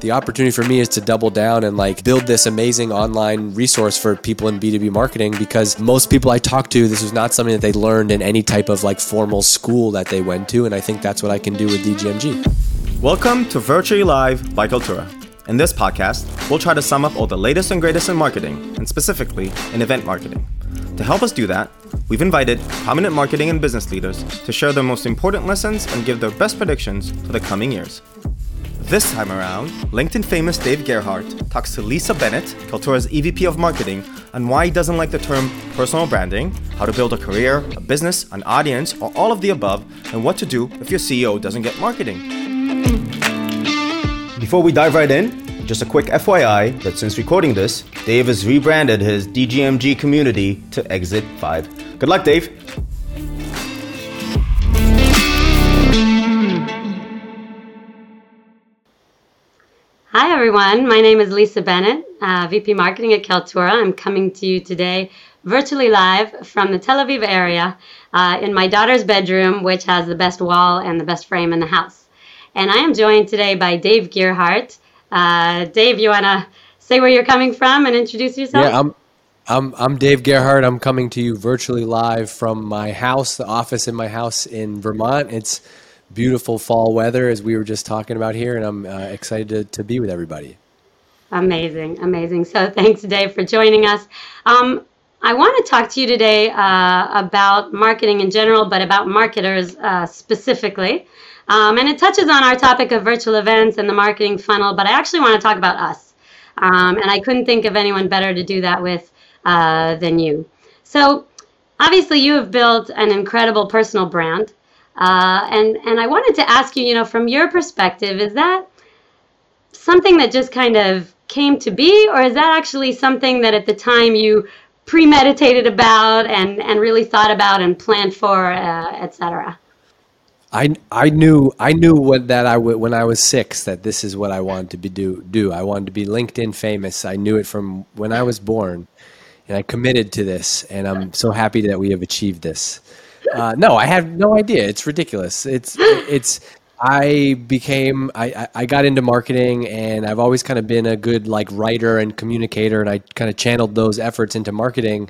the opportunity for me is to double down and like build this amazing online resource for people in B2B marketing because most people I talk to, this was not something that they learned in any type of like formal school that they went to. And I think that's what I can do with DGMG. Welcome to Virtually Live by Kaltura. In this podcast, we'll try to sum up all the latest and greatest in marketing, and specifically in event marketing. To help us do that, we've invited prominent marketing and business leaders to share their most important lessons and give their best predictions for the coming years. This time around, LinkedIn famous Dave Gerhardt talks to Lisa Bennett, Kaltura's EVP of Marketing, on why he doesn't like the term personal branding, how to build a career, a business, an audience, or all of the above, and what to do if your CEO doesn't get marketing. Before we dive right in, just a quick FYI that since recording this, Dave has rebranded his DGMG community to Exit 5. Good luck, Dave! Everyone. My name is Lisa Bennett, uh, VP Marketing at Kaltura. I'm coming to you today virtually live from the Tel Aviv area uh, in my daughter's bedroom, which has the best wall and the best frame in the house. And I am joined today by Dave Gerhardt. Uh, Dave, you want to say where you're coming from and introduce yourself? Yeah, I'm, I'm, I'm Dave Gerhardt. I'm coming to you virtually live from my house, the office in my house in Vermont. It's beautiful fall weather as we were just talking about here, and I'm uh, excited to, to be with everybody. Amazing, amazing. So thanks, Dave, for joining us. Um, I want to talk to you today uh, about marketing in general, but about marketers uh, specifically. Um, and it touches on our topic of virtual events and the marketing funnel, but I actually want to talk about us. Um, and I couldn't think of anyone better to do that with uh, than you. So, obviously, you have built an incredible personal brand. Uh, and and I wanted to ask you, you know, from your perspective, is that something that just kind of came to be, or is that actually something that at the time you premeditated about and and really thought about and planned for, uh, etc. I, I knew I knew what that I w- when I was six that this is what I wanted to be do do. I wanted to be LinkedIn famous. I knew it from when I was born and I committed to this and I'm so happy that we have achieved this uh, no, I have no idea. It's ridiculous. It's it's. I became I, I got into marketing and I've always kind of been a good like writer and communicator and I kind of channeled those efforts into marketing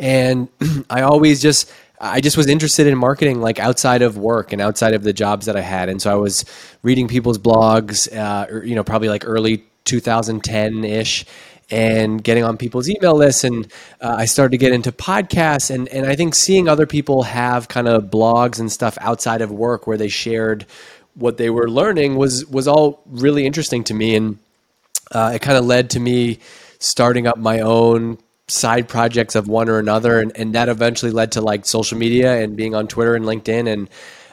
and I always just I just was interested in marketing like outside of work and outside of the jobs that I had and so I was reading people's blogs uh, you know probably like early 2010 ish and getting on people's email lists and uh, i started to get into podcasts and, and i think seeing other people have kind of blogs and stuff outside of work where they shared what they were learning was was all really interesting to me and uh, it kind of led to me starting up my own side projects of one or another and, and that eventually led to like social media and being on twitter and linkedin and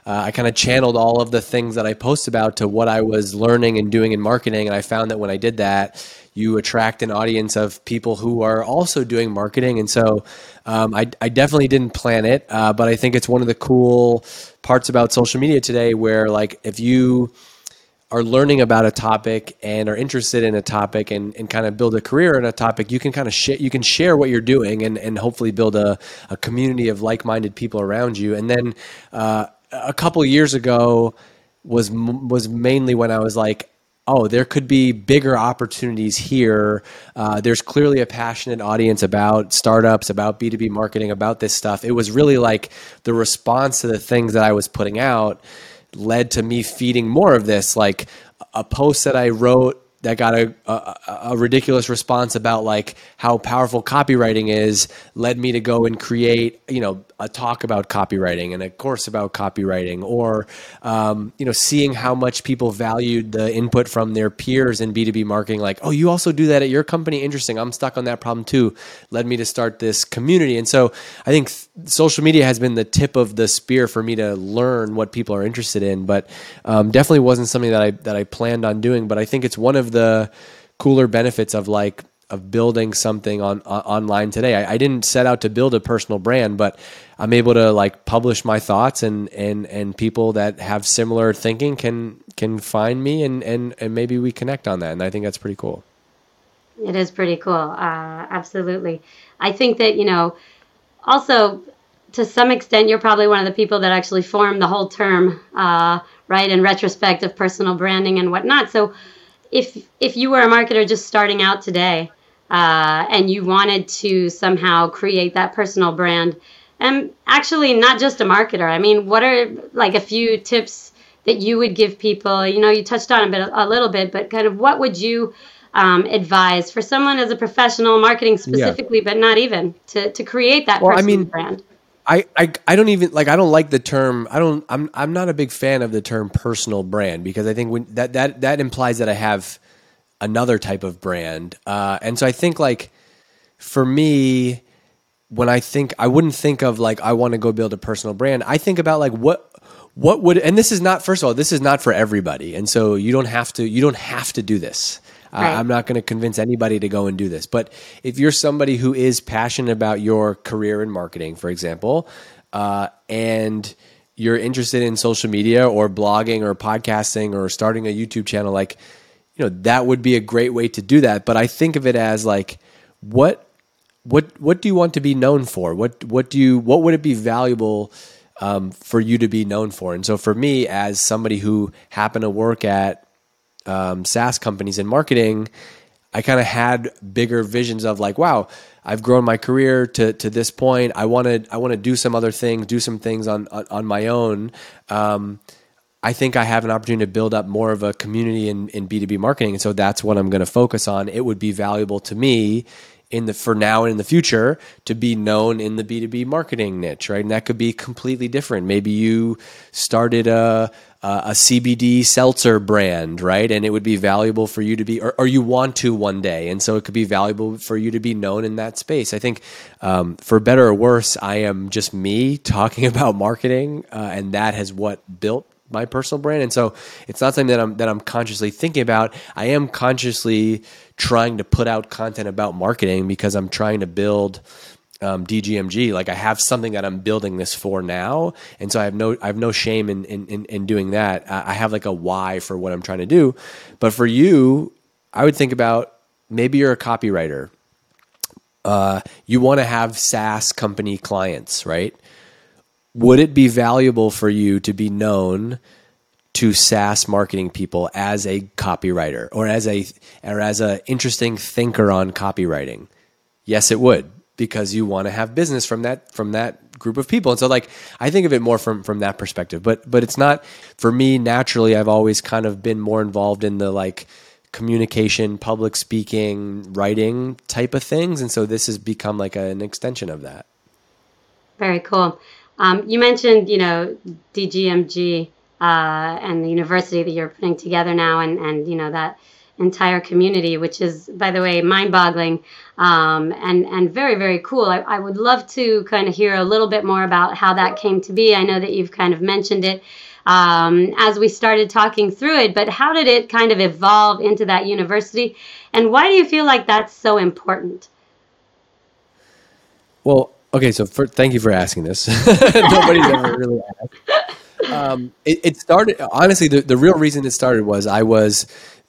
uh, I kind of channeled all of the things that I post about to what I was learning and doing in marketing. And I found that when I did that, you attract an audience of people who are also doing marketing. And so um, I, I, definitely didn't plan it, uh, but I think it's one of the cool parts about social media today where, like, if you are learning about a topic and are interested in a topic and, and kind of build a career in a topic, you can kind of sh- you can share what you're doing and, and hopefully build a, a community of like-minded people around you. And then uh, a couple years ago was was mainly when I was like, oh, there could be bigger opportunities here. Uh, there's clearly a passionate audience about startups, about B2B marketing, about this stuff. It was really like the response to the things that I was putting out led to me feeding more of this. Like a post that I wrote that got a, a, a, ridiculous response about like how powerful copywriting is led me to go and create you know a talk about copywriting and a course about copywriting or um, you know seeing how much people valued the input from their peers in b2b marketing like oh you also do that at your company? Interesting. I'm stuck on that problem too. Led me to start this community. And so i think th- social media has been the tip of the spear for me to learn what people are interested in but um, definitely wasn't something that i that i planned on doing. But i think it's one of the cooler benefits of like of building something on, on online today. I, I, didn't set out to build a personal brand, but I'm able to like publish my thoughts and and and people that have similar thinking can can find me and and and maybe we connect on that. And I think that's pretty cool. It is pretty cool. Uh, absolutely. I think that you know also to some extent you're probably one of the people that actually formed the whole term uh, right in retrospect of personal branding and whatnot. So if if you were a marketer just starting out today uh, and you wanted to somehow create that personal brand, and actually not just a marketer. I mean, what are like a few tips that you would give people? You know, you touched on a bit a little bit, but kind of what would you um, advise for someone as a professional, marketing specifically, yeah. but not even to to create that well, personal I mean, brand? I, I I don't even like I don't like the term I don't I'm I'm not a big fan of the term personal brand because I think when that that that implies that I have another type of brand. Uh, and so I think like for me when I think I wouldn't think of like I want to go build a personal brand. I think about like what what would and this is not first of all this is not for everybody. And so you don't have to you don't have to do this Right. I'm not going to convince anybody to go and do this. But if you're somebody who is passionate about your career in marketing, for example, uh, and you're interested in social media or blogging or podcasting or starting a YouTube channel, like, you know, that would be a great way to do that. But I think of it as like, what, what, what do you want to be known for? What, what do you, what would it be valuable um, for you to be known for? And so for me, as somebody who happened to work at um, SaaS companies in marketing, I kind of had bigger visions of like, wow, I've grown my career to to this point. I want to I want to do some other things, do some things on on, on my own. Um, I think I have an opportunity to build up more of a community in, in B2B marketing. And so that's what I'm going to focus on. It would be valuable to me in the for now and in the future to be known in the B2B marketing niche, right? And that could be completely different. Maybe you started a uh, a CBD seltzer brand, right? And it would be valuable for you to be, or, or, you want to one day. And so it could be valuable for you to be known in that space. I think, um, for better or worse, I am just me talking about marketing, uh, and that has what built my personal brand. And so it's not something that I'm that I'm consciously thinking about. I am consciously trying to put out content about marketing because I'm trying to build um, DGMG. Like I have something that I'm building this for now, and so I have no I have no shame in in, in doing that. I have like a why for what I'm trying to do. But for you, I would think about maybe you're a copywriter. Uh, you want to have SaaS company clients, right? Would it be valuable for you to be known to SaaS marketing people as a copywriter or as a or as a interesting thinker on copywriting? Yes, it would because you want to have business from that from that group of people. And so like I think of it more from from that perspective. But but it's not for me naturally I've always kind of been more involved in the like communication, public speaking, writing type of things and so this has become like a, an extension of that. Very cool. Um, you mentioned, you know, DGMG uh, and the university that you're putting together now and and you know that entire community, which is, by the way, mind-boggling um, and and very very cool. I, I would love to kind of hear a little bit more about how that came to be. I know that you've kind of mentioned it um, as we started talking through it, but how did it kind of evolve into that university, and why do you feel like that's so important? Well, okay, so for, thank you for asking this. Nobody's ever really asked. Um, it, it, started honestly. The, the real reason it started was I was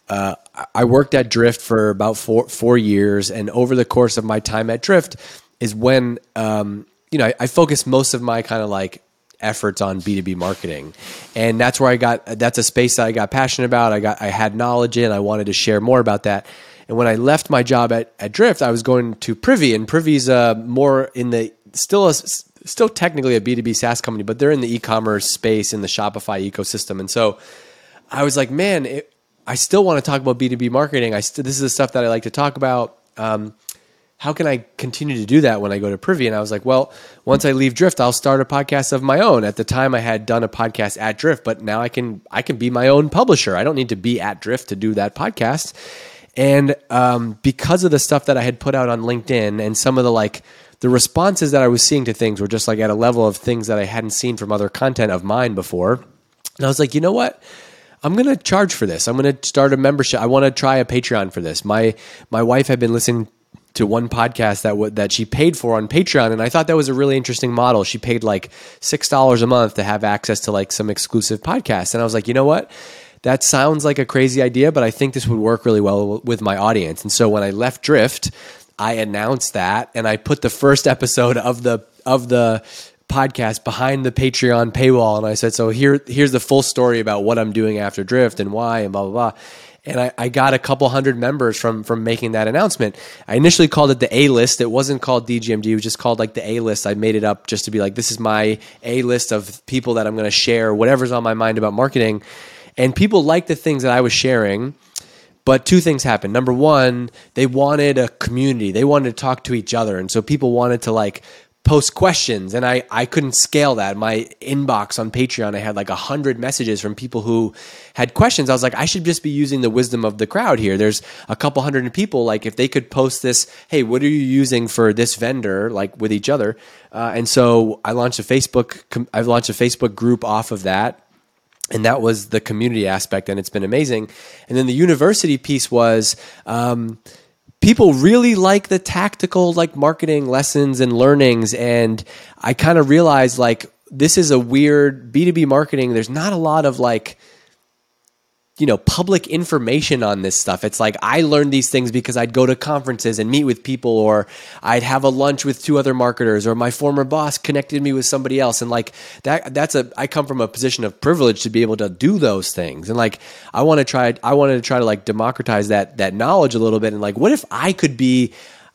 uh, I worked at Drift for about four four years, and over the course of my time at Drift is when um, you know I, I focused most of my kind of like efforts on B2B marketing. And that's where I got that's a space that I got passionate about. I got I had knowledge in, I wanted to share more about that. And when I left my job at, at Drift, I was going to Privy and Privy's uh, more in the still a, still technically a B2B SaaS company, but they're in the e-commerce space in the Shopify ecosystem. And so I was like, man, it, I still want to talk about B2B marketing. I st- this is the stuff that I like to talk about. Um, how can I continue to do that when I go to Privy? And I was like, well, once I leave Drift, I'll start a podcast of my own. At the time, I had done a podcast at Drift, but now I can I can be my own publisher. I don't need to be at Drift to do that podcast. And um, because of the stuff that I had put out on LinkedIn and some of the like the responses that I was seeing to things were just like at a level of things that I hadn't seen from other content of mine before. And I was like, you know what? I'm going to charge for this. I'm going to start a membership. I want to try a Patreon for this. My my wife had been listening to one podcast that w- that she paid for on Patreon, and I thought that was a really interesting model. She paid like six dollars a month to have access to like some exclusive podcasts, and I was like, you know what? That sounds like a crazy idea, but I think this would work really well with my audience. And so when I left Drift, I announced that, and I put the first episode of the of the podcast behind the Patreon paywall, and I said, "So here, here's the full story about what I'm doing after Drift and why and blah blah blah." and I, I, got a couple hundred members from from making that announcement. I initially called it the A list. It wasn't called DGMG. It was just called like the A list. I made it up just to be like, this is my A list of people that I'm going to share whatever's on my mind about marketing. And people liked the things that I was sharing. But two things happened. Number one, they wanted a community. They wanted to talk to each other. And so people wanted to like post questions and I, I couldn't scale that. My inbox on Patreon, I had like a hundred messages from people who had questions. I was like, I should just be using the wisdom of the crowd here. There's a couple hundred people. Like if they could post this, Hey, what are you using for this vendor? Like with each other. Uh, and so I launched a Facebook, I've launched a Facebook group off of that. And that was the community aspect and it's been amazing. And then the university piece was, um, people really like the tactical like marketing lessons and learnings and i kind of realized like this is a weird b2b marketing. There's not a lot of like you know public information on this stuff. It's like i learned these things because i'd go to conferences and meet with people or i'd have a lunch with two other marketers or my former boss connected me with somebody else. And like that that's a i come from a position of privilege to be able to do those things. And like i want to try i wanted to try to like democratize that that knowledge a little bit. And like what if i could be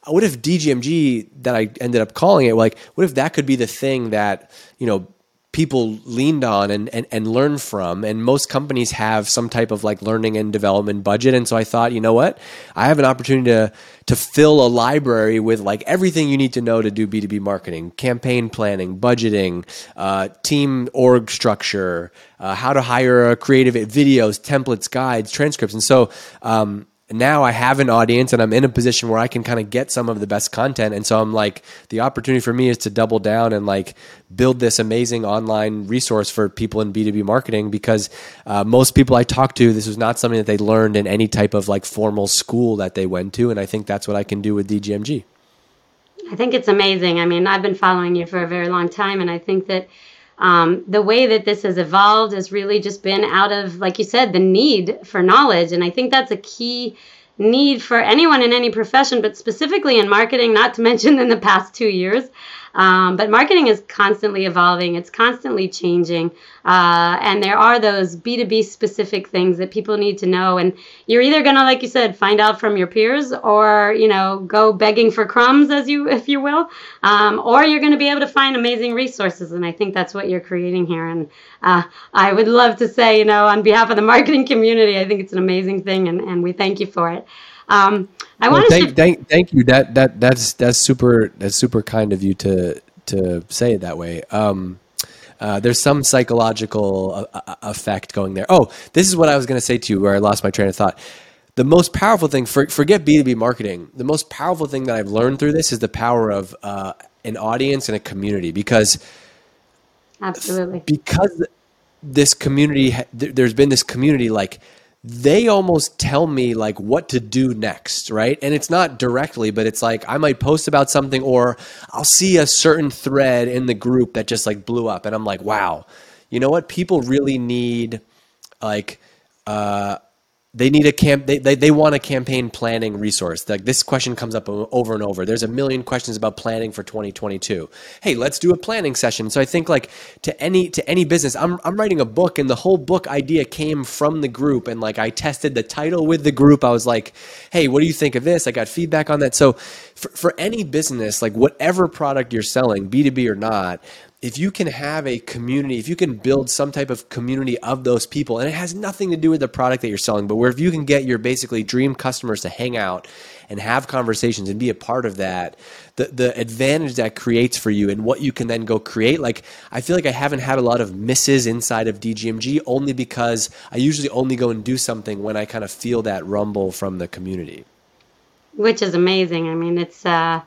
what if dgmg that i ended up calling it like what if that could be the thing that you know people leaned on and, and, and learned from. And most companies have some type of like learning and development budget. And so I thought, you know what? I have an opportunity to, to fill a library with like everything you need to know to do B2B marketing, campaign planning, budgeting, uh, team org structure, uh, how to hire a creative videos, templates, guides, transcripts. And so, um, now I have an audience and I'm in a position where I can kind of get some of the best content. And so I'm like, the opportunity for me is to double down and like build this amazing online resource for people in B2B marketing because uh, most people I talk to, this was not something that they learned in any type of like formal school that they went to. And I think that's what I can do with DGMG. I think it's amazing. I mean, I've been following you for a very long time, and I think that um, the way that this has evolved has really just been out of, like you said, the need for knowledge. And I think that's a key need for anyone in any profession, but specifically in marketing, not to mention in the past two years. Um, but marketing is constantly evolving, it's constantly changing. Uh, and there are those B2B specific things that people need to know. And you're either going to, like you said, find out from your peers or, you know, go begging for crumbs, as you, if you will, um, or you're going to be able to find amazing resources. And I think that's what you're creating here. And uh, I would love to say, you know, on behalf of the marketing community, I think it's an amazing thing and, and we thank you for it. Um, I want to thank, thank, thank you. That that that's that's super that's super kind of you to to say it that way. Um, uh, there's some psychological uh, uh effect going there. Oh, this is what I was going to say to you, where I lost my train of thought. The most powerful thing, for, forget B2B marketing, the most powerful thing that I've learned through this is the power of uh, an audience and a community because absolutely because this community there's been this community like they almost tell me like what to do next, right? And it's not directly, but it's like I might post about something or I'll see a certain thread in the group that just like blew up and I'm like, "Wow. You know what? People really need like uh they need a camp they, they, they want a campaign planning resource. Like this question comes up over and over. There's a million questions about planning for 2022 hey let's do a planning session. So i think like to any to any business i'm, I'm writing a book and the whole book idea came from the group. And like i tested the title with the group. I was like hey what do you think of this? I got feedback on that. So for, for any business like whatever product you're selling b2b or not if you can have a community, if you can build some type of community of those people, and it has nothing to do with the product that you're selling, but where if you can get your basically dream customers to hang out and have conversations and be a part of that, the the advantage that creates for you and what you can then go create. Like I feel like I haven't had a lot of misses inside of DGMG only because I usually only go and do something when I kind of feel that rumble from the community. Which is amazing. I mean, it's uh,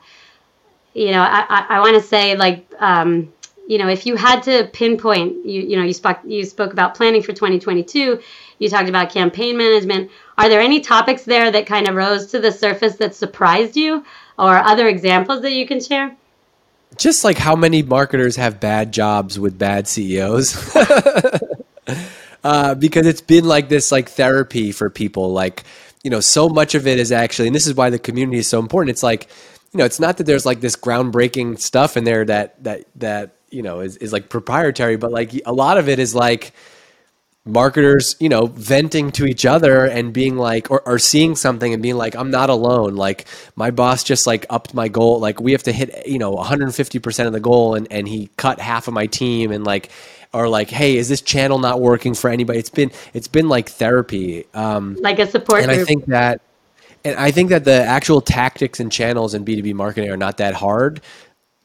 you know, I I, I want to say like. Um, you know, if you had to pinpoint, you you know, you spoke you spoke about planning for 2022. You talked about campaign management. Are there any topics there that kind of rose to the surface that surprised you, or other examples that you can share? Just like how many marketers have bad jobs with bad CEOs. uh, because it's been like this like therapy for people like you know so much of it is actually and this is why the community is so important it's like you know it's not that there's like this groundbreaking stuff in there that that that you know is, is like proprietary but like a lot of it is like marketers, you know, venting to each other and being like, or, or seeing something and being like, I'm not alone. Like my boss just like upped my goal. Like we have to hit, you know, 150% of the goal and, and he cut half of my team and like, or like, Hey, is this channel not working for anybody? It's been, it's been like therapy. Um, like a support and group. I think that, and I think that the actual tactics and channels in B2B marketing are not that hard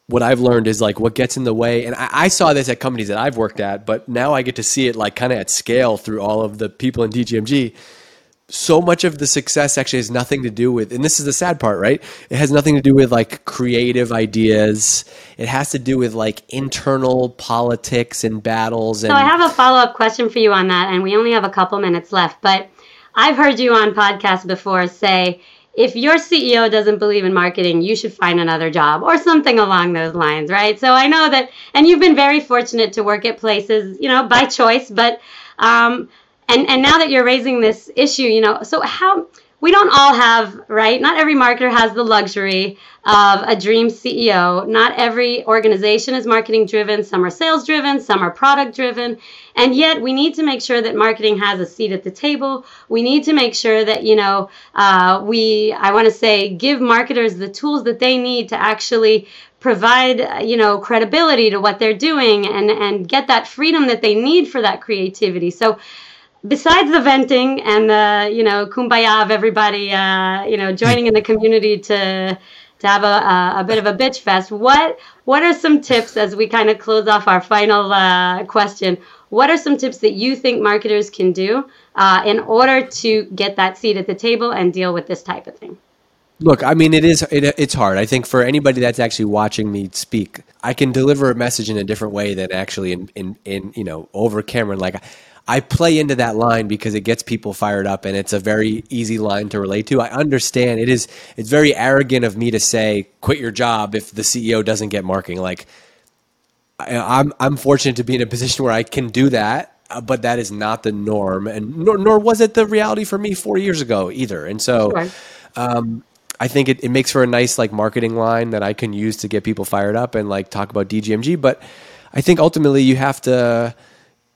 what I've learned is like what gets in the way. And I, I, saw this at companies that I've worked at, but now I get to see it like kind of at scale through all of the people in DGMG. So much of the success actually has nothing to do with, and this is the sad part, right? It has nothing to do with like creative ideas. It has to do with like internal politics and battles. And so I have a follow up question for you on that, and we only have a couple minutes left. But I've heard you on podcasts before say if your CEO doesn't believe in marketing, you should find another job or something along those lines, right? So I know that, and you've been very fortunate to work at places, you know, by choice, but, um, and, and now that you're raising this issue, you know, so how, we don't all have, right? Not every marketer has the luxury of a dream CEO. Not every organization is marketing driven. Some are sales driven, some are product driven. And yet we need to make sure that marketing has a seat at the table. We need to make sure that, you know, uh, we, I want to say, give marketers the tools that they need to actually provide you know credibility to what they're doing and and get that freedom that they need for that creativity so besides the venting and the you know kumbaya of everybody uh, you know joining in the community to to have a, a, bit of a bitch fest what what are some tips as we kind of close off our final uh, question? What are some tips that you think marketers can do uh, in order to get that seat at the table and deal with this type of thing Look, I mean, it is it, it's hard. I think for anybody that's actually watching me speak, I can deliver a message in a different way than actually in in, in you know over camera. Like I play into that line because it gets people fired up and it's a very easy line to relate to. I understand it is it's very arrogant of me to say quit your job if the CEO doesn't get marketing. Like I, am I'm fortunate to be in a position where I can do that, uh, but that is not the norm, and nor, nor was it the reality for me four years ago either. And so, sure. um, I think it, it makes for a nice like marketing line that I can use to get people fired up and like talk about DGMG. But I think ultimately you have to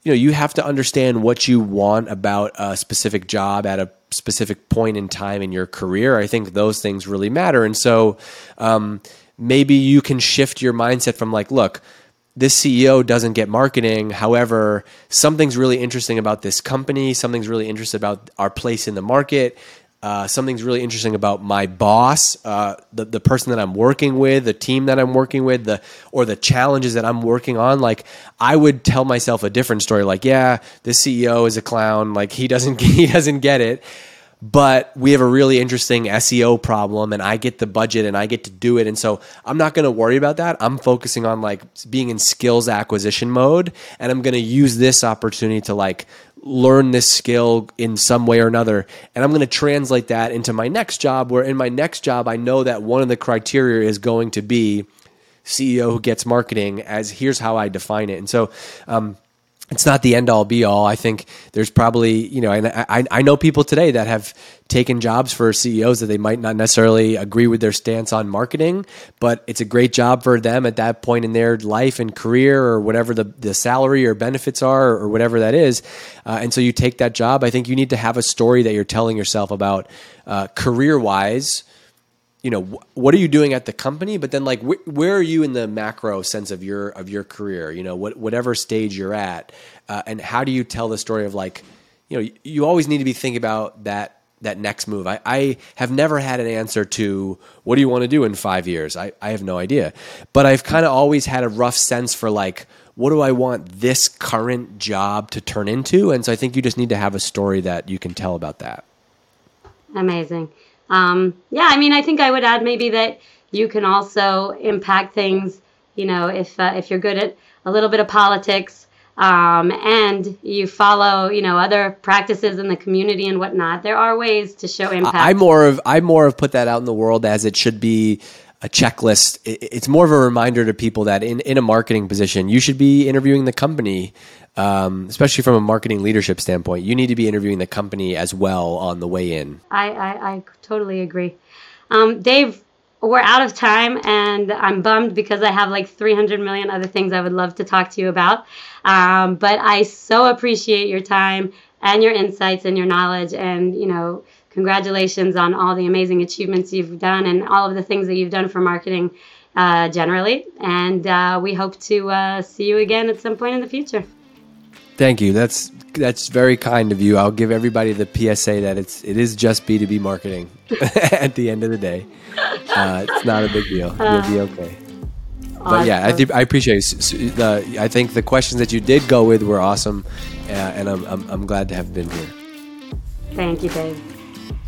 you know you have to understand what you want about a specific job at a specific point in time in your career. I think those things really matter. And so um, maybe you can shift your mindset from like look this ceo doesn't get marketing. However something's really interesting about this company. Something's really interesting about our place in the market uh, something's really interesting about my boss, uh, the the person that I'm working with, the team that I'm working with, the or the challenges that I'm working on. Like I would tell myself a different story. Like, yeah, this CEO is a clown. Like he doesn't he doesn't get it. But we have a really interesting SEO problem, and I get the budget and I get to do it. And so I'm not going to worry about that. I'm focusing on like being in skills acquisition mode, and I'm going to use this opportunity to like learn this skill in some way or another. And i'm going to translate that into my next job where in my next job i know that one of the criteria is going to be ceo who gets marketing as here's how i define it. And so um, it's not the end all be all. I think there's probably, you know, and I, I know people today that have taken jobs for CEOs that they might not necessarily agree with their stance on marketing, but it's a great job for them at that point in their life and career or whatever the, the salary or benefits are or whatever that is. Uh, and so you take that job. I think you need to have a story that you're telling yourself about uh, career wise you know what are you doing at the company? But then like wh- where are you in the macro sense of your of your career? You know what, whatever stage you're at uh, and how do you tell the story of like you know you always need to be thinking about that that next move. I, I have never had an answer to what do you want to do in five years? I, I have no idea. But i've kind of always had a rough sense for like what do i want this current job to turn into? And so i think you just need to have a story that you can tell about that. Amazing um, yeah, I mean, I think I would add maybe that you can also impact things. You know, if uh, if you're good at a little bit of politics um, and you follow, you know, other practices in the community and whatnot, there are ways to show impact. I more of I more of put that out in the world as it should be a checklist. It's more of a reminder to people that in, in a marketing position, you should be interviewing the company, um, especially from a marketing leadership standpoint. You need to be interviewing the company as well on the way in. I, I, I totally agree. Um, Dave, we're out of time, and I'm bummed because I have like 300 million other things I would love to talk to you about. Um, but I so appreciate your time and your insights and your knowledge, and you know, congratulations on all the amazing achievements you've done and all of the things that you've done for marketing uh, generally. And uh, we hope to uh, see you again at some point in the future. Thank you. That's that's very kind of you. I'll give everybody the PSA that it's it is just B two B marketing. at the end of the day, uh, it's not a big deal. You'll be okay. Awesome. But yeah, I, th- I appreciate it. The, I think the questions that you did go with were awesome, uh, and I'm, I'm, I'm glad to have been here. Thank you, Dave.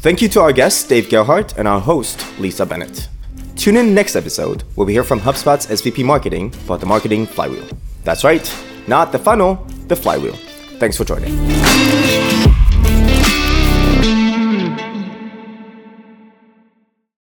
Thank you to our guest, Dave Gerhardt, and our host, Lisa Bennett. Tune in next episode where we hear from HubSpot's SVP Marketing about the marketing flywheel. That's right, not the funnel, the flywheel. Thanks for joining.